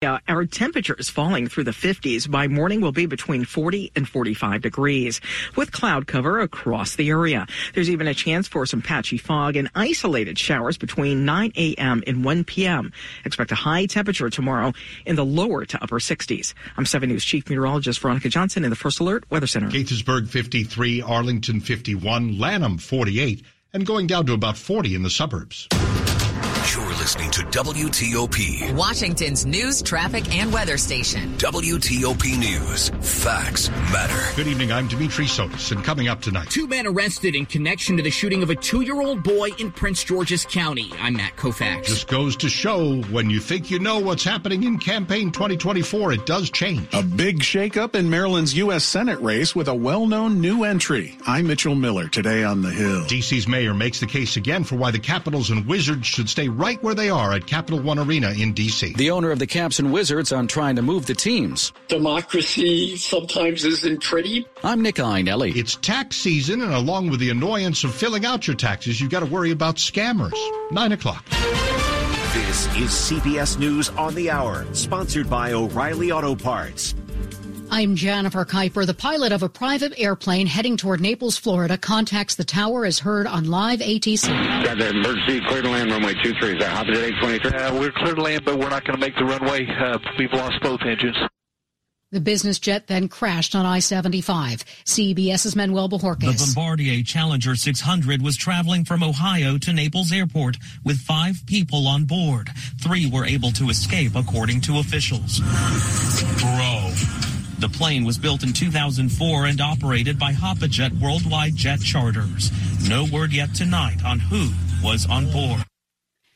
Uh, our temperature is falling through the 50s. By morning, will be between 40 and 45 degrees, with cloud cover across the area. There's even a chance for some patchy fog and isolated showers between 9 a.m. and 1 p.m. Expect a high temperature tomorrow in the lower to upper 60s. I'm 7 News Chief Meteorologist Veronica Johnson in the First Alert Weather Center. Gaithersburg 53, Arlington 51, Lanham 48, and going down to about 40 in the suburbs. You're listening to WTOP, Washington's news, traffic, and weather station. WTOP News. Facts matter. Good evening. I'm Dimitri Sotis, and coming up tonight. Two men arrested in connection to the shooting of a two year old boy in Prince George's County. I'm Matt Koufax. Just goes to show when you think you know what's happening in campaign 2024, it does change. A big shakeup in Maryland's U.S. Senate race with a well known new entry. I'm Mitchell Miller today on the Hill. DC's mayor makes the case again for why the Capitals and Wizards should stay right where they are at Capital One Arena in D.C. The owner of the Caps and Wizards on trying to move the teams. Democracy sometimes isn't pretty. I'm Nick Iannelli. It's tax season, and along with the annoyance of filling out your taxes, you've got to worry about scammers. Nine o'clock. This is CBS News on the Hour, sponsored by O'Reilly Auto Parts. I'm Jennifer Keiper. The pilot of a private airplane heading toward Naples, Florida, contacts the tower as heard on live ATC. Got the emergency clear to land runway 23. Is that Hop-A-Jet 823? Uh, we're clear to land, but we're not going to make the runway. Uh, we've lost both engines. The business jet then crashed on I-75. CBS's Manuel Bojorquez. The Bombardier Challenger 600 was traveling from Ohio to Naples Airport with five people on board. Three were able to escape, according to officials. Bro. The plane was built in 2004 and operated by Hop-A-Jet Worldwide Jet Charters. No word yet tonight on who was on board.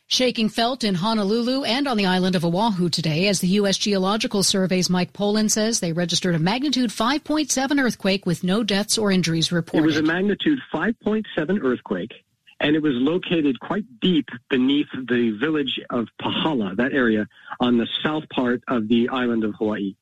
Shaking felt in Honolulu and on the island of Oahu today as the U.S. Geological Survey's Mike Poland says they registered a magnitude 5.7 earthquake with no deaths or injuries reported. It was a magnitude 5.7 earthquake, and it was located quite deep beneath the village of Pahala, that area on the south part of the island of Hawaii.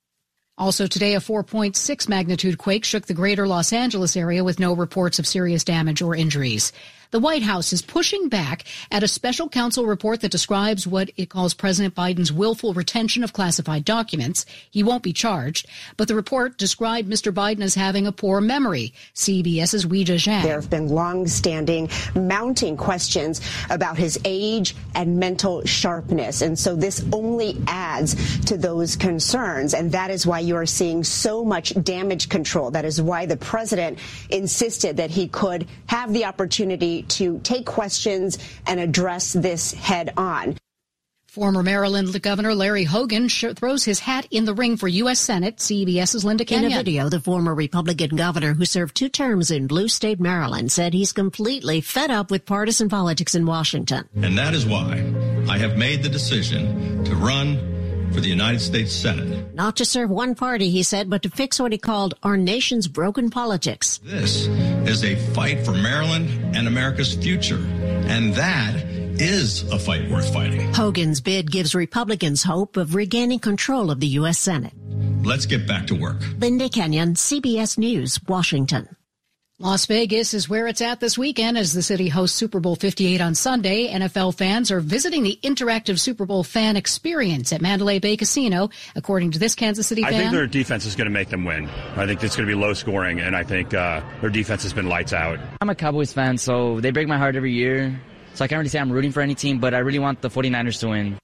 Also today, a 4.6 magnitude quake shook the greater Los Angeles area with no reports of serious damage or injuries. The White House is pushing back at a special counsel report that describes what it calls President Biden's willful retention of classified documents. He won't be charged, but the report described Mr. Biden as having a poor memory. CBS's Weijia Jiang. There have been long-standing, mounting questions about his age and mental sharpness, and so this only adds to those concerns, and that is why you are seeing so much damage control. That is why the president insisted that he could have the opportunity to take questions and address this head on. Former Maryland Governor Larry Hogan throws his hat in the ring for U.S. Senate. CBS's Linda Kenyon. In a video, the former Republican governor who served two terms in blue state Maryland said he's completely fed up with partisan politics in Washington. And that is why I have made the decision to run for the United States Senate. Not to serve one party, he said, but to fix what he called our nation's broken politics. This is a fight for Maryland and America's future. And that is a fight worth fighting. Hogan's bid gives Republicans hope of regaining control of the U.S. Senate. Let's get back to work. Linda Kenyon, CBS News, Washington. Las Vegas is where it's at this weekend as the city hosts Super Bowl 58 on Sunday. NFL fans are visiting the interactive Super Bowl fan experience at Mandalay Bay Casino, according to this Kansas City fan. I think their defense is going to make them win. I think it's going to be low scoring, and I think uh, their defense has been lights out. I'm a Cowboys fan, so they break my heart every year. So I can't really say I'm rooting for any team, but I really want the 49ers to win.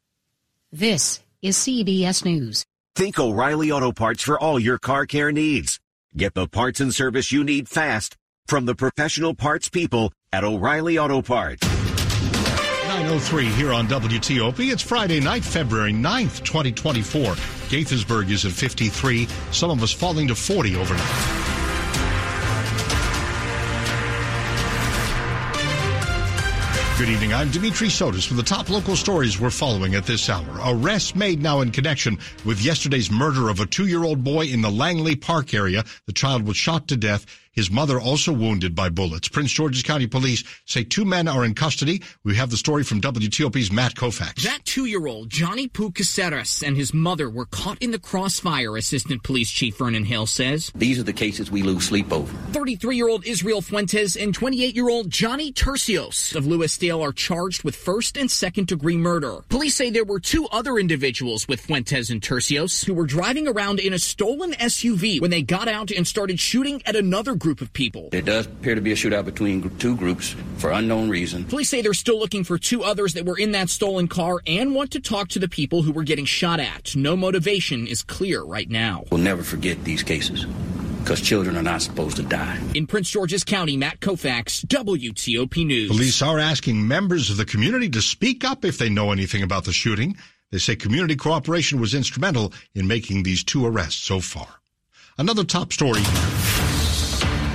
This is CBS News. Think O'Reilly Auto Parts for all your car care needs. Get the parts and service you need fast from the professional parts people at O'Reilly Auto Parts. 903 here on WTOP. It's Friday night, February 9th, 2024. Gaithersburg is at 53. Some of us falling to 40 overnight. Good evening. I'm Dimitri Sotis with the top local stories we're following at this hour. Arrests made now in connection with yesterday's murder of a two-year-old boy in the Langley Park area. The child was shot to death. His mother also wounded by bullets. Prince George's County Police say two men are in custody. We have the story from WTOP's Matt Koufax. That two-year-old, Johnny Pucaceres, and his mother were caught in the crossfire, Assistant Police Chief Vernon Hill says. These are the cases we lose sleep over. 33-year-old Israel Fuentes and 28-year-old Johnny Tercios of Lewisdale are charged with first and second degree murder. Police say there were two other individuals with Fuentes and Tercios who were driving around in a stolen SUV when they got out and started shooting at another group group of people. There does appear to be a shootout between two groups for unknown reason. Police say they're still looking for two others that were in that stolen car and want to talk to the people who were getting shot at. No motivation is clear right now. We'll never forget these cases because children are not supposed to die. In Prince George's County, Matt Koufax, WTOP News. Police are asking members of the community to speak up if they know anything about the shooting. They say community cooperation was instrumental in making these two arrests so far. Another top story.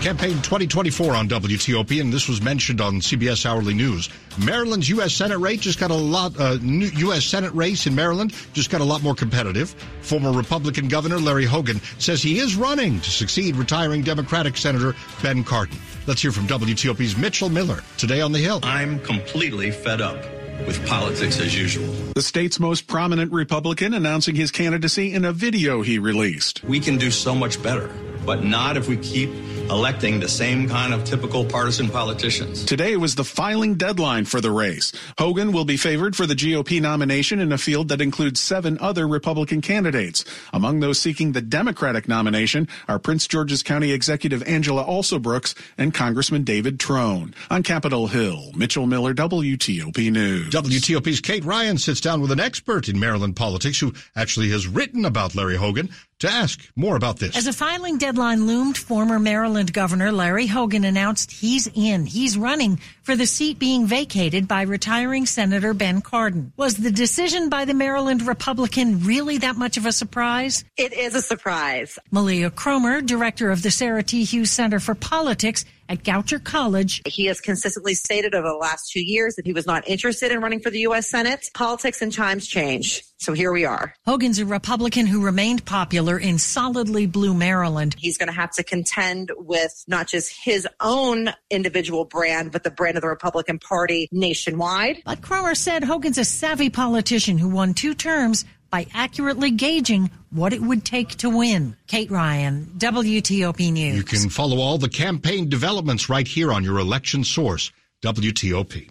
Campaign 2024 on WTOP, and this was mentioned on CBS Hourly News. Maryland's U.S. Senate race just got a lot. Uh, U.S. Senate race in Maryland just got a lot more competitive. Former Republican Governor Larry Hogan says he is running to succeed retiring Democratic Senator Ben Cardin. Let's hear from WTOP's Mitchell Miller today on the Hill. I'm completely fed up with politics as usual. The state's most prominent Republican announcing his candidacy in a video he released. We can do so much better, but not if we keep electing the same kind of typical partisan politicians. Today was the filing deadline for the race. Hogan will be favored for the GOP nomination in a field that includes seven other Republican candidates. Among those seeking the Democratic nomination are Prince George's County Executive Angela Alsobrooks and Congressman David Trone. On Capitol Hill, Mitchell Miller, WTOP News. WTOP's Kate Ryan sits down with an expert in Maryland politics who actually has written about Larry Hogan to ask more about this. As a filing deadline loomed, former Maryland Governor Larry Hogan announced he's in. He's running for the seat being vacated by retiring Senator Ben Cardin. Was the decision by the Maryland Republican really that much of a surprise? It is a surprise. Mileah Kromer, director of the Sarah T. Hughes Center for Politics, at Goucher College. He has consistently stated over the last two years that he was not interested in running for the U.S. Senate. Politics and times change. So here we are. Hogan's a Republican who remained popular in solidly blue Maryland. He's going to have to contend with not just his own individual brand, but the brand of the Republican Party nationwide. But Kromer said Hogan's a savvy politician who won two terms by accurately gauging what it would take to win. Kate Ryan, WTOP News. You can follow all the campaign developments right here on your election source, WTOP.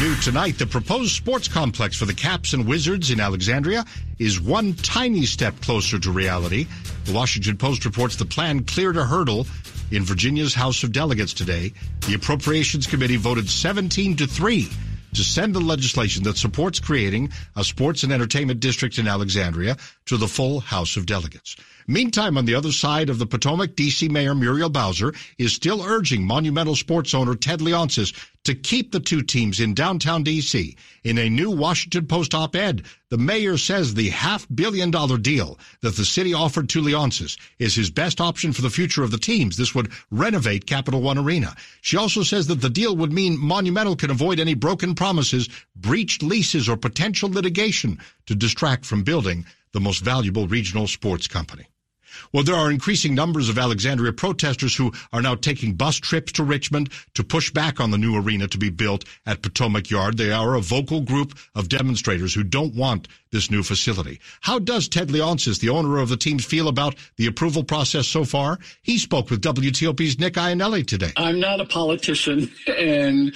New tonight, the proposed sports complex for the Caps and Wizards in Alexandria is one tiny step closer to reality. The Washington Post reports the plan cleared a hurdle in Virginia's House of Delegates today. The Appropriations Committee voted 17 to 3 to send the legislation that supports creating a sports and entertainment district in Alexandria to the full House of Delegates. Meantime, on the other side of the Potomac, D.C. Mayor Muriel Bowser is still urging Monumental sports owner Ted Leonsis to keep the two teams in downtown D.C. In a new Washington Post op-ed, the mayor says the half billion dollar deal that the city offered to Leonsis is his best option for the future of the teams. This would renovate Capital One Arena. She also says that the deal would mean Monumental can avoid any broken promises, breached leases, or potential litigation to distract from building the most valuable regional sports company. Well, there are increasing numbers of Alexandria protesters who are now taking bus trips to Richmond to push back on the new arena to be built at Potomac Yard. They are a vocal group of demonstrators who don't want this new facility. How does Ted Leonsis, the owner of the teams, feel about the approval process so far? He spoke with WTOP's Nick Iannelli today. I'm not a politician, and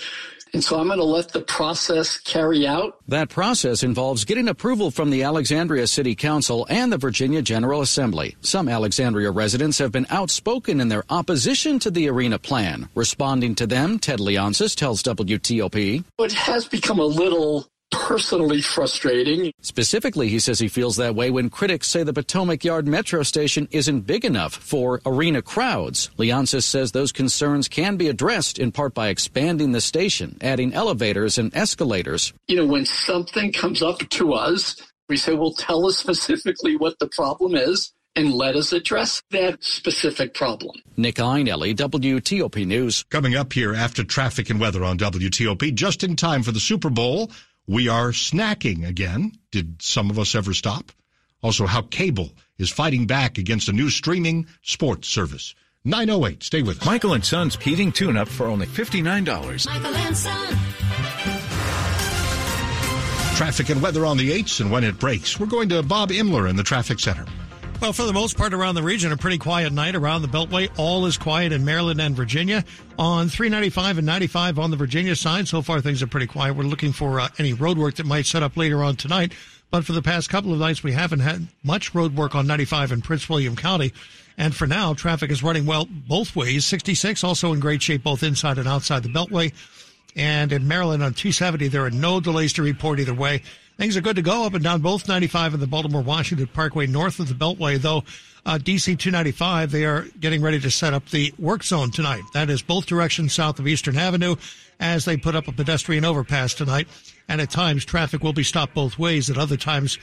and so I'm going to let the process carry out. That process involves getting approval from the Alexandria City Council and the Virginia General Assembly. Some Alexandria residents have been outspoken in their opposition to the arena plan. Responding to them, Ted Leonsis tells WTOP. It has become a little personally frustrating. Specifically, he says he feels that way when critics say the Potomac Yard metro station isn't big enough for arena crowds. Leonsis says those concerns can be addressed in part by expanding the station, adding elevators and escalators. You know, when something comes up to us, we say, well, tell us specifically what the problem is and let us address that specific problem. Nick Iannelli, WTOP News. Coming up here after traffic and weather on WTOP, just in time for the Super Bowl, we are snacking again. Did some of us ever stop? Also, how cable is fighting back against a new streaming sports service. 908, stay with us. Michael and Son's heating tune up for only $59. Michael and Son. Traffic and weather on the 8s and when it breaks. We're going to Bob Imler in the traffic center. Well, for the most part around the region, a pretty quiet night around the Beltway. All is quiet in Maryland and Virginia. On 395 and 95 on the Virginia side, so far things are pretty quiet. We're looking for uh, any road work that might set up later on tonight. But for the past couple of nights, we haven't had much road work on 95 in Prince William County. And for now, traffic is running well both ways. 66 also in great shape both inside and outside the Beltway. And in Maryland on 270, there are no delays to report either way. Things are good to go up and down both 95 and the Baltimore Washington Parkway north of the Beltway, though uh, DC 295, they are getting ready to set up the work zone tonight. That is both directions south of Eastern Avenue as they put up a pedestrian overpass tonight. And at times, traffic will be stopped both ways. At other times,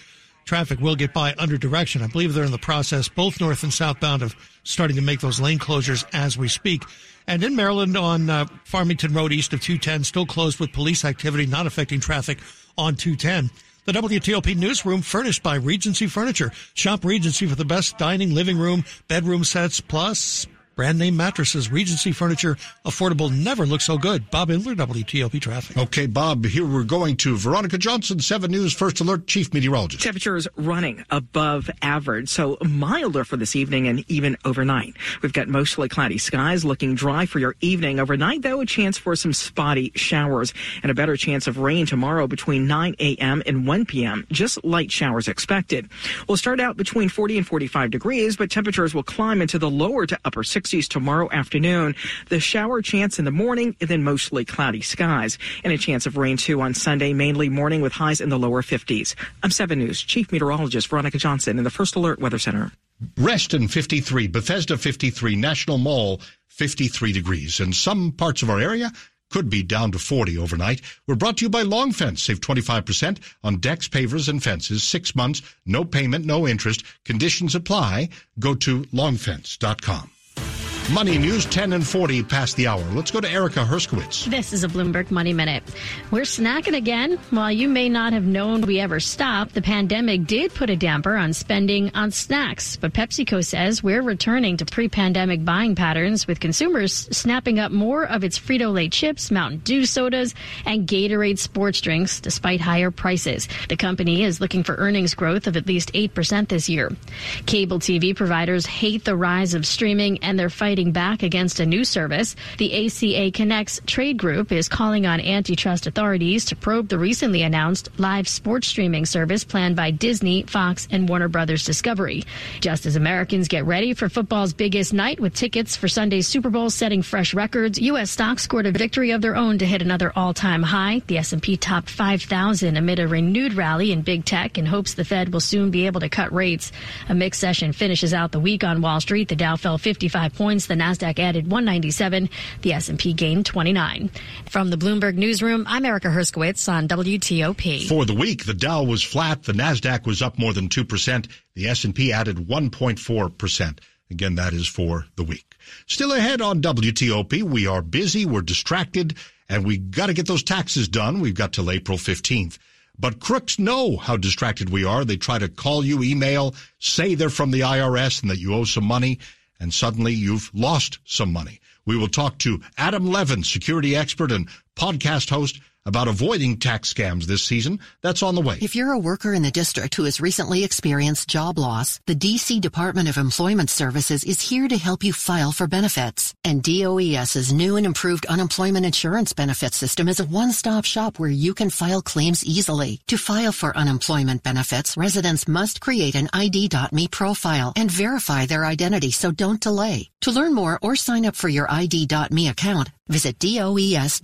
traffic will get by under direction. I believe they're in the process, both north and southbound, of starting to make those lane closures as we speak. And in Maryland on uh, Farmington Road east of 210, still closed with police activity not affecting traffic on 210. The WTOP newsroom furnished by Regency Furniture. Shop Regency for the best dining, living room, bedroom sets, plus brand name mattresses, Regency furniture, affordable, never looks so good. Bob Imler, WTOP traffic. Okay, Bob, here we're going to Veronica Johnson, 7 News First Alert Chief Meteorologist. Temperatures running above average, so milder for this evening and even overnight. We've got mostly cloudy skies looking dry for your evening. Overnight, though, a chance for some spotty showers and a better chance of rain tomorrow between 9 a.m. and 1 p.m. Just light showers expected. We'll start out between 40 and 45 degrees, but temperatures will climb into the lower to upper 60s tomorrow afternoon. The shower chance in the morning and then mostly cloudy skies and a chance of rain too on Sunday, mainly morning with highs in the lower 50s. I'm 7 News Chief Meteorologist Veronica Johnson in the First Alert Weather Center. Reston 53, Bethesda 53, National Mall 53 degrees. And some parts of our area could be down to 40 overnight. We're brought to you by Long Fence. Save 25% on decks, pavers, and fences. Six months, no payment, no interest. Conditions apply. Go to longfence.com. Money News 10 and 40 past the hour. Let's go to Erica Herskowitz. This is a Bloomberg Money Minute. We're snacking again. While you may not have known we ever stopped, the pandemic did put a damper on spending on snacks. But PepsiCo says we're returning to pre-pandemic buying patterns with consumers snapping up more of its Frito-Lay chips, Mountain Dew sodas, and Gatorade sports drinks despite higher prices. The company is looking for earnings growth of at least 8% this year. Cable TV providers hate the rise of streaming and they're fighting back against a new service. The ACA Connects trade group is calling on antitrust authorities to probe the recently announced live sports streaming service planned by Disney, Fox, and Warner Brothers Discovery. Just as Americans get ready for football's biggest night with tickets for Sunday's Super Bowl setting fresh records, U.S. stocks scored a victory of their own to hit another all-time high. The S&P topped 5,000 amid a renewed rally in big tech in hopes the Fed will soon be able to cut rates. A mixed session finishes out the week on Wall Street. The Dow fell 55 points. The Nasdaq added 197. The S&P gained 29. From the Bloomberg Newsroom, I'm Erica Herskowitz on WTOP. For the week, the Dow was flat. The Nasdaq was up more than 2%. The S&P added 1.4%. Again, that is for the week. Still ahead on WTOP, we are busy, we're distracted, and we got to get those taxes done. We've got till April 15th. But crooks know how distracted we are. They try to call you, email, say they're from the IRS and that you owe some money and suddenly you've lost some money. We will talk to Adam Levin, security expert and podcast host about avoiding tax scams this season. That's on the way. If you're a worker in the district who has recently experienced job loss, the DC Department of Employment Services is here to help you file for benefits. And DOES's new and improved unemployment insurance benefit system is a one-stop shop where you can file claims easily. To file for unemployment benefits, residents must create an ID.me profile and verify their identity, so don't delay. To learn more or sign up for your ID.me account, visit does.dc.gov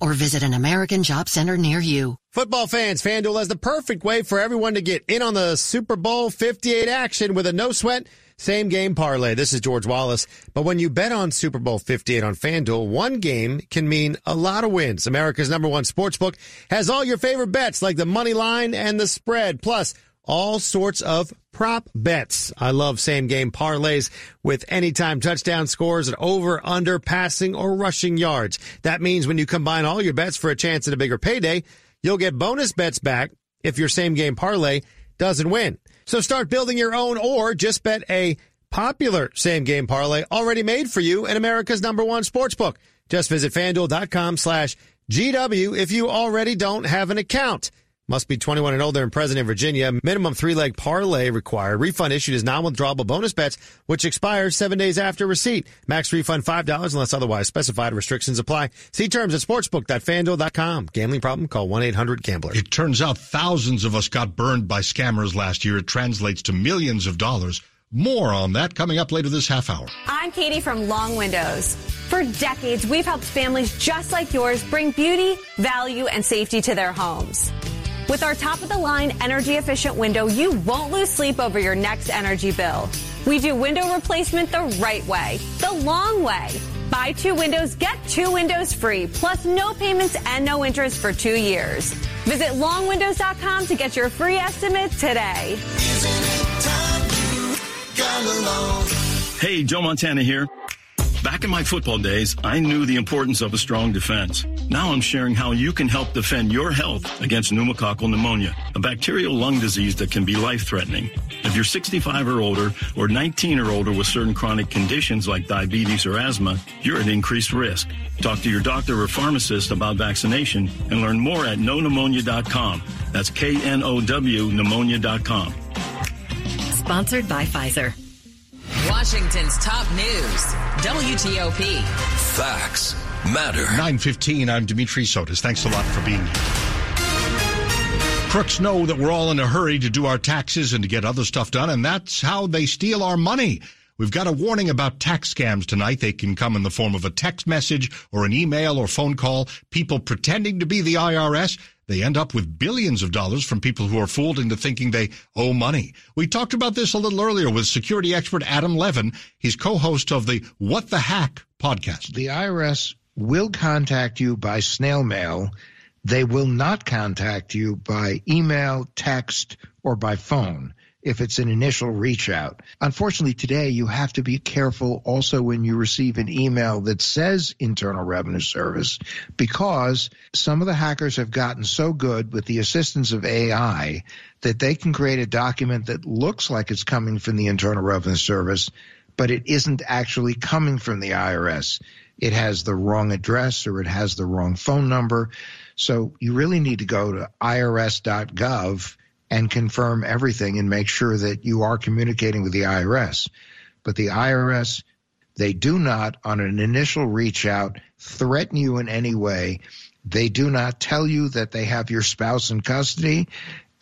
or visit an American Job Center near you. Football fans, FanDuel has the perfect way for everyone to get in on the Super Bowl 58 action with a no sweat same game parlay. This is George Wallace. But when you bet on Super Bowl 58 on FanDuel, one game can mean a lot of wins. America's number one sports book has all your favorite bets like the money line and the spread, plus all sorts of prop bets. I love same game parlays with anytime touchdown scores and over, under, passing, or rushing yards. That means when you combine all your bets for a chance at a bigger payday, you'll get bonus bets back if your same game parlay doesn't win. So start building your own or just bet a popular same game parlay already made for you in America's number one sportsbook. Just visit fanduel.com slash GW if you already don't have an account. Must be 21 and older and present in Virginia. Minimum three-leg parlay required. Refund issued as non-withdrawable bonus bets, which expires seven days after receipt. Max refund $5 unless otherwise specified. Restrictions apply. See terms at sportsbook.fanduel.com. Gambling problem? Call 1-800-GAMBLER. It turns out thousands of us got burned by scammers last year. It translates to millions of dollars. More on that coming up later this half hour. I'm Katie from Long Windows. For decades, we've helped families just like yours bring beauty, value, and safety to their homes. With our top of the line energy efficient window, you won't lose sleep over your next energy bill. We do window replacement the right way, the long way. Buy two windows, get two windows free, plus no payments and no interest for two years. Visit longwindows.com to get your free estimate today. Hey, Joe Montana here. Back in my football days, I knew the importance of a strong defense. Now I'm sharing how you can help defend your health against pneumococcal pneumonia, a bacterial lung disease that can be life-threatening. If you're 65 or older or 19 or older with certain chronic conditions like diabetes or asthma, you're at increased risk. Talk to your doctor or pharmacist about vaccination and learn more at knowpneumonia.com. That's K-N-O-W pneumonia.com. Sponsored by Pfizer. Washington's top news, WTOP. Facts matter. 915, I'm Dimitri Sotis. Thanks a lot for being here. Crooks know that we're all in a hurry to do our taxes and to get other stuff done, and that's how they steal our money. We've got a warning about tax scams tonight. They can come in the form of a text message or an email or phone call. People pretending to be the IRS they end up with billions of dollars from people who are fooled into thinking they owe money. We talked about this a little earlier with security expert Adam Levin. He's co-host of the What the Hack podcast. The IRS will contact you by snail mail. They will not contact you by email, text, or by phone if it's an initial reach out. Unfortunately, today you have to be careful also when you receive an email that says Internal Revenue Service because some of the hackers have gotten so good with the assistance of AI that they can create a document that looks like it's coming from the Internal Revenue Service, but it isn't actually coming from the IRS. It has the wrong address or it has the wrong phone number. So you really need to go to irs.gov and confirm everything and make sure that you are communicating with the IRS. But the IRS, they do not, on an initial reach out, threaten you in any way. They do not tell you that they have your spouse in custody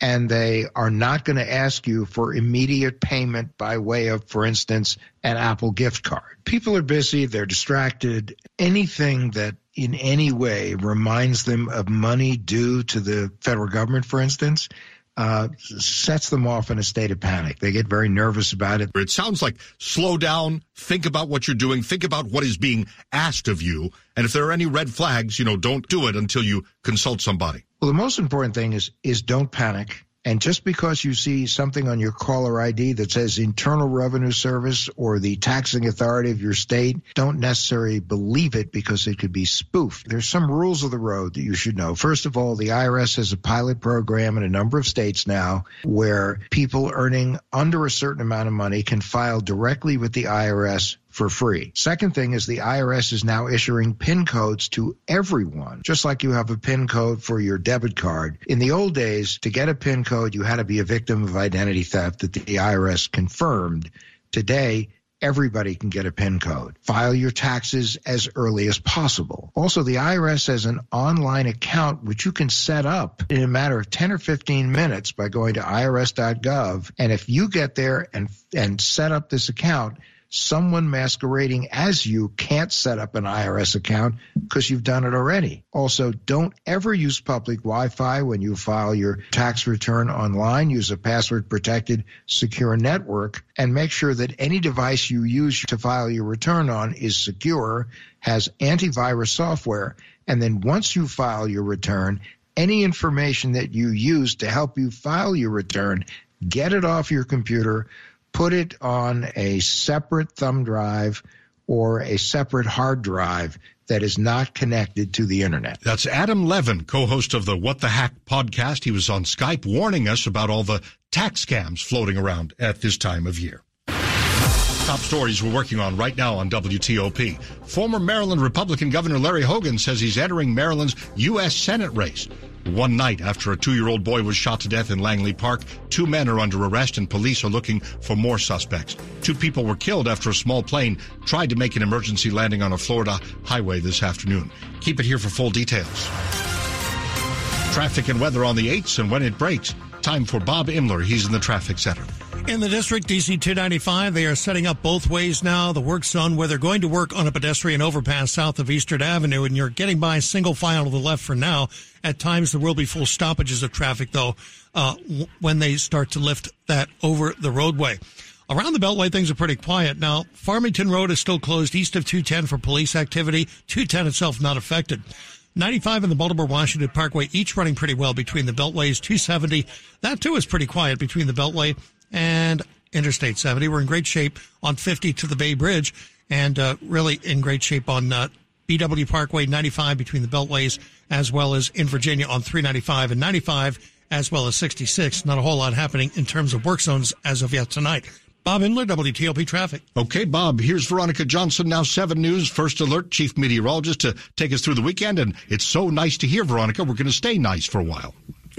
and they are not going to ask you for immediate payment by way of, for instance, an Apple gift card. People are busy, they're distracted. Anything that in any way reminds them of money due to the federal government, for instance, uh, sets them off in a state of panic. They get very nervous about it. It sounds like slow down, think about what you're doing, think about what is being asked of you. And if there are any red flags, you know, don't do it until you consult somebody. Well, the most important thing is, is don't panic. And just because you see something on your caller ID that says Internal Revenue Service or the taxing authority of your state, don't necessarily believe it because it could be spoofed. There's some rules of the road that you should know. First of all, the IRS has a pilot program in a number of states now where people earning under a certain amount of money can file directly with the IRS for free. Second thing is the IRS is now issuing PIN codes to everyone, just like you have a PIN code for your debit card. In the old days, to get a PIN code, you had to be a victim of identity theft that the IRS confirmed. Today, everybody can get a PIN code. File your taxes as early as possible. Also, the IRS has an online account which you can set up in a matter of 10 or 15 minutes by going to irs.gov. And if you get there and, and set up this account, someone masquerading as you can't set up an IRS account because you've done it already. Also, don't ever use public Wi-Fi when you file your tax return online. Use a password protected secure network and make sure that any device you use to file your return on is secure, has antivirus software, and then once you file your return, any information that you use to help you file your return get it off your computer, put it on a separate thumb drive or a separate hard drive that is not connected to the internet. That's Adam Levin, co-host of the What the Hack podcast. He was on Skype warning us about all the tax scams floating around at this time of year. Top stories we're working on right now on WTOP. Former Maryland Republican Governor Larry Hogan says he's entering Maryland's U.S. Senate race. One night after a two-year-old boy was shot to death in Langley Park, two men are under arrest and police are looking for more suspects. Two people were killed after a small plane tried to make an emergency landing on a Florida highway this afternoon. Keep it here for full details. Traffic and weather on the 8s and when it breaks. Time for Bob Imler. He's in the traffic center. In the district, DC 295, they are setting up both ways now. The work zone where they're going to work on a pedestrian overpass south of Eastern Avenue, and you're getting by single file to the left for now. At times, there will be full stoppages of traffic, though, uh, w- when they start to lift that over the roadway. Around the Beltway, things are pretty quiet. Now, Farmington Road is still closed east of 210 for police activity. 210 itself not affected. 95 and the Baltimore Washington Parkway, each running pretty well between the Beltways. 270, that too is pretty quiet between the Beltway and Interstate 70. We're in great shape on 50 to the Bay Bridge and uh, really in great shape on uh, BW Parkway 95 between the Beltways as well as in Virginia on 395 and 95 as well as 66. Not a whole lot happening in terms of work zones as of yet tonight. Bob Imler, WTOP Traffic. Okay, Bob, here's Veronica Johnson, now 7 News, First Alert, Chief Meteorologist, to take us through the weekend. And it's so nice to hear, Veronica. We're going to stay nice for a while.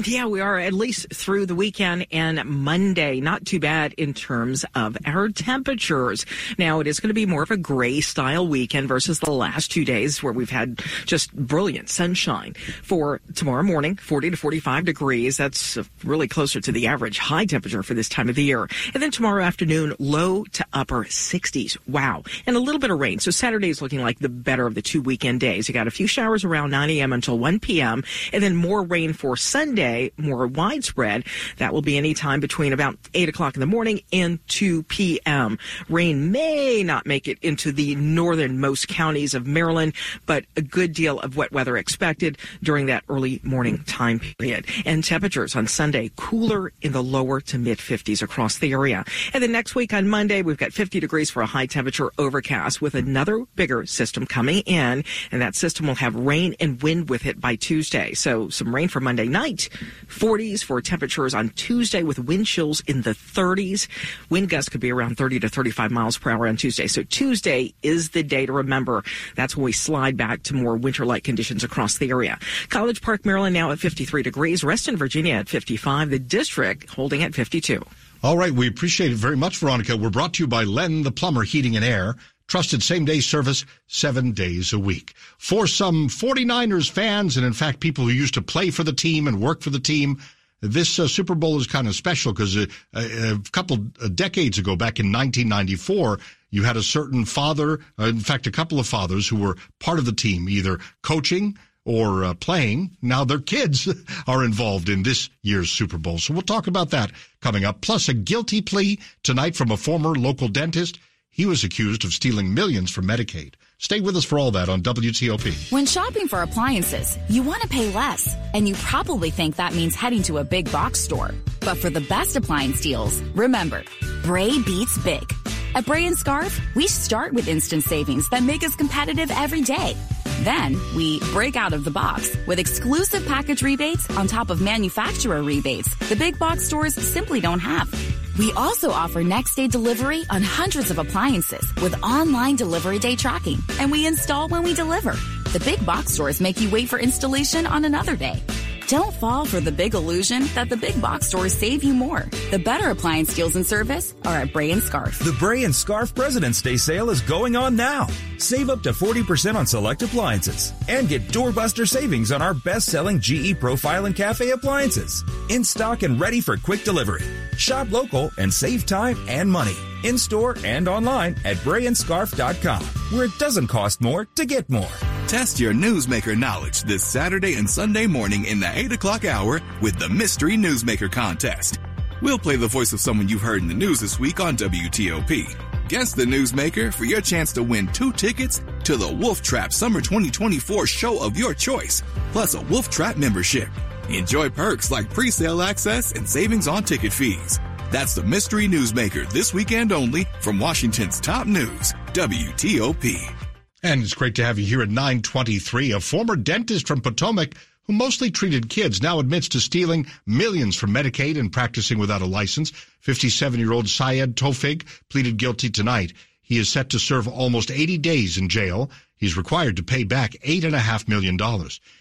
Yeah, we are at least through the weekend and Monday. Not too bad in terms of our temperatures. Now, it is going to be more of a gray style weekend versus the last two days where we've had just brilliant sunshine. For tomorrow morning, 40 to 45 degrees. That's really closer to the average high temperature for this time of the year. And then tomorrow afternoon, low to upper 60s. Wow. And a little bit of rain. So Saturday is looking like the better of the two weekend days. You got a few showers around 9 a.m. until 1 p.m. and then more rain for Sunday more widespread. That will be any time between about 8 o'clock in the morning and 2 p.m. Rain may not make it into the northernmost counties of Maryland, but a good deal of wet weather expected during that early morning time period. And temperatures on Sunday cooler in the lower to mid 50s across the area. And then next week on Monday, we've got 50 degrees for a high temperature overcast with another bigger system coming in. And that system will have rain and wind with it by Tuesday. So some rain for Monday night, 40s for temperatures on Tuesday with wind chills in the 30s. Wind gusts could be around 30 to 35 miles per hour on Tuesday. So Tuesday is the day to remember. That's when we slide back to more winter-like conditions across the area. College Park, Maryland now at 53 degrees. Reston, Virginia at 55. The district holding at 52. All right. We appreciate it very much, Veronica. We're brought to you by Len the Plumber Heating and Air. Trusted same day service seven days a week. For some 49ers fans, and in fact, people who used to play for the team and work for the team, this uh, Super Bowl is kind of special because uh, a couple uh, decades ago, back in 1994, you had a certain father, uh, in fact, a couple of fathers who were part of the team, either coaching or uh, playing. Now their kids are involved in this year's Super Bowl. So we'll talk about that coming up. Plus a guilty plea tonight from a former local dentist. He was accused of stealing millions from Medicaid. Stay with us for all that on WTOP. When shopping for appliances, you want to pay less, and you probably think that means heading to a big box store. But for the best appliance deals, remember, Bray beats big. At Bray and Scarff, we start with instant savings that make us competitive every day. Then we break out of the box with exclusive package rebates on top of manufacturer rebates the big box stores simply don't have. We also offer next day delivery on hundreds of appliances with online delivery day tracking, and we install when we deliver. The big box stores make you wait for installation on another day. Don't fall for the big illusion that the big box stores save you more. The better appliance deals and service are at Bray and Scarff. The Bray and Scarff President's Day sale is going on now. Save up to 40% on select appliances and get doorbuster savings on our best-selling GE Profile and Cafe appliances. In stock and ready for quick delivery. Shop local and save time and money. In store and online at brayandscarff.com, where it doesn't cost more to get more. Test your newsmaker knowledge this Saturday and Sunday morning in the 8 o'clock hour with the Mystery Newsmaker Contest. We'll play the voice of someone you've heard in the news this week on WTOP. Guess the newsmaker for your chance to win two tickets to the Wolf Trap Summer 2024 show of your choice, plus a Wolf Trap membership. Enjoy perks like pre-sale access and savings on ticket fees. That's the Mystery Newsmaker this weekend only from Washington's top news, WTOP. And it's great to have you here at 923. A former dentist from Potomac who mostly treated kids now admits to stealing millions from Medicaid and practicing without a license. 57-year-old Syed Tofig pleaded guilty tonight. He is set to serve almost 80 days in jail. He's required to pay back $8.5 million.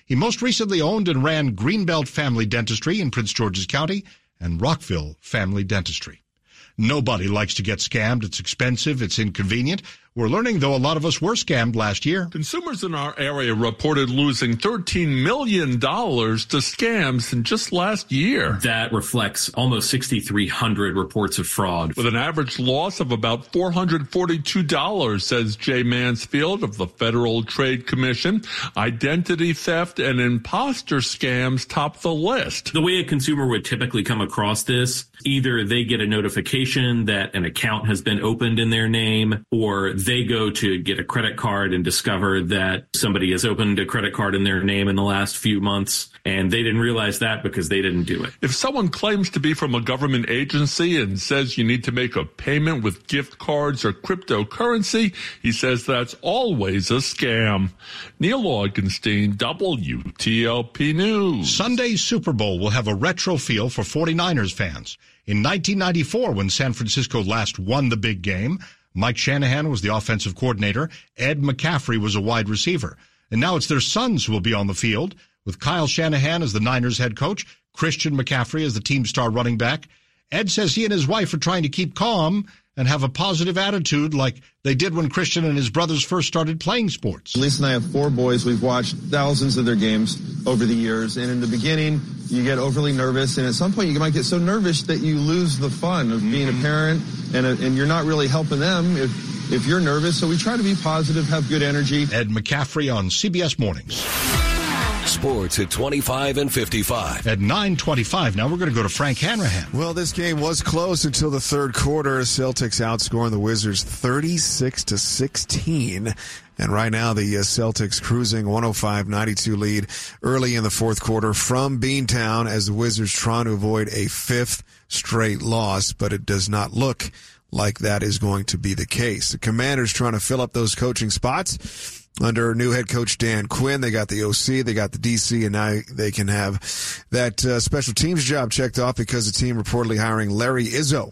He most recently owned and ran Greenbelt Family Dentistry in Prince George's County and Rockville Family Dentistry. Nobody likes to get scammed. It's expensive. It's inconvenient. We're learning, though, a lot of us were scammed last year. Consumers in our area reported losing $13 million to scams in just last year. That reflects almost 6,300 reports of fraud. With an average loss of about $442, says Jay Mansfield of the Federal Trade Commission. Identity theft and imposter scams top the list. The way a consumer would typically come across this, either they get a notification that an account has been opened in their name or they go to get a credit card and discover that somebody has opened a credit card in their name in the last few months and they didn't realize that because they didn't do it. If someone claims to be from a government agency and says you need to make a payment with gift cards or cryptocurrency, he says that's always a scam. Neil Augenstein, WTOP News. Sunday's Super Bowl will have a retro feel for 49ers fans. In 1994, when San Francisco last won the big game, Mike Shanahan was the offensive coordinator. Ed McCaffrey was a wide receiver. And now it's their sons who will be on the field with Kyle Shanahan as the Niners head coach, Christian McCaffrey as the team star running back. Ed says he and his wife are trying to keep calm and have a positive attitude like they did when Christian and his brothers first started playing sports. Lisa and I have four boys. We've watched thousands of their games over the years. And in the beginning, you get overly nervous. And at some point, you might get so nervous that you lose the fun of being a mm-hmm. parent and, and you're not really helping them if, if you're nervous. So we try to be positive, have good energy. Ed McCaffrey on CBS Mornings. Sports at 25 and 55. At 9.25, now we're going to go to Frank Hanrahan. Well, this game was close until the third quarter. Celtics outscoring the Wizards 36 to 16. And right now, the uh, Celtics cruising 105-92 lead early in the fourth quarter from Beantown as the Wizards trying to avoid a fifth straight loss, but it does not look like that is going to be the case. The Commanders trying to fill up those coaching spots under new head coach Dan Quinn. They got the OC, they got the DC, and now they can have that uh, special teams job checked off because the team reportedly hiring Larry Izzo